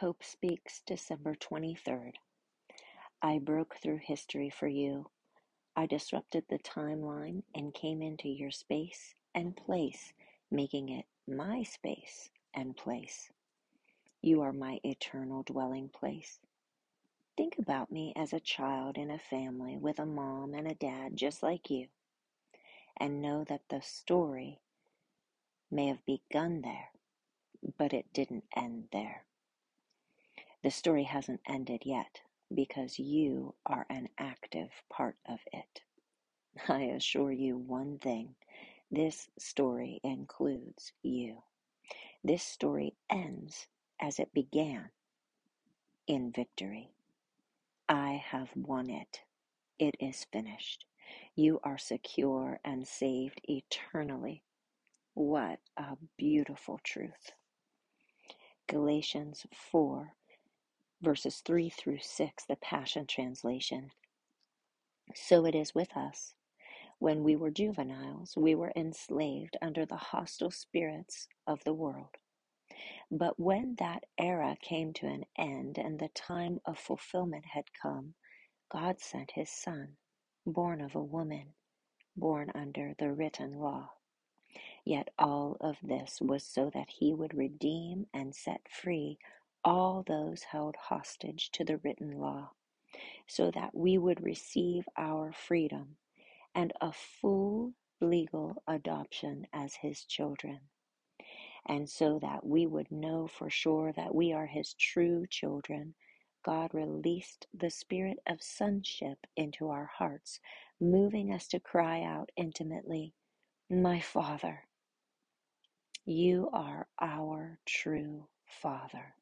Hope Speaks, December 23rd. I broke through history for you. I disrupted the timeline and came into your space and place, making it my space and place. You are my eternal dwelling place. Think about me as a child in a family with a mom and a dad just like you, and know that the story may have begun there, but it didn't end there. The story hasn't ended yet because you are an active part of it. I assure you one thing this story includes you. This story ends as it began in victory. I have won it. It is finished. You are secure and saved eternally. What a beautiful truth. Galatians 4, verses 3 through 6, the Passion Translation. So it is with us. When we were juveniles, we were enslaved under the hostile spirits of the world. But when that era came to an end and the time of fulfillment had come, God sent his Son, born of a woman, born under the written law. Yet all of this was so that he would redeem and set free all those held hostage to the written law, so that we would receive our freedom and a full legal adoption as his children and so that we would know for sure that we are His true children, God released the spirit of sonship into our hearts, moving us to cry out intimately, My Father, you are our true Father.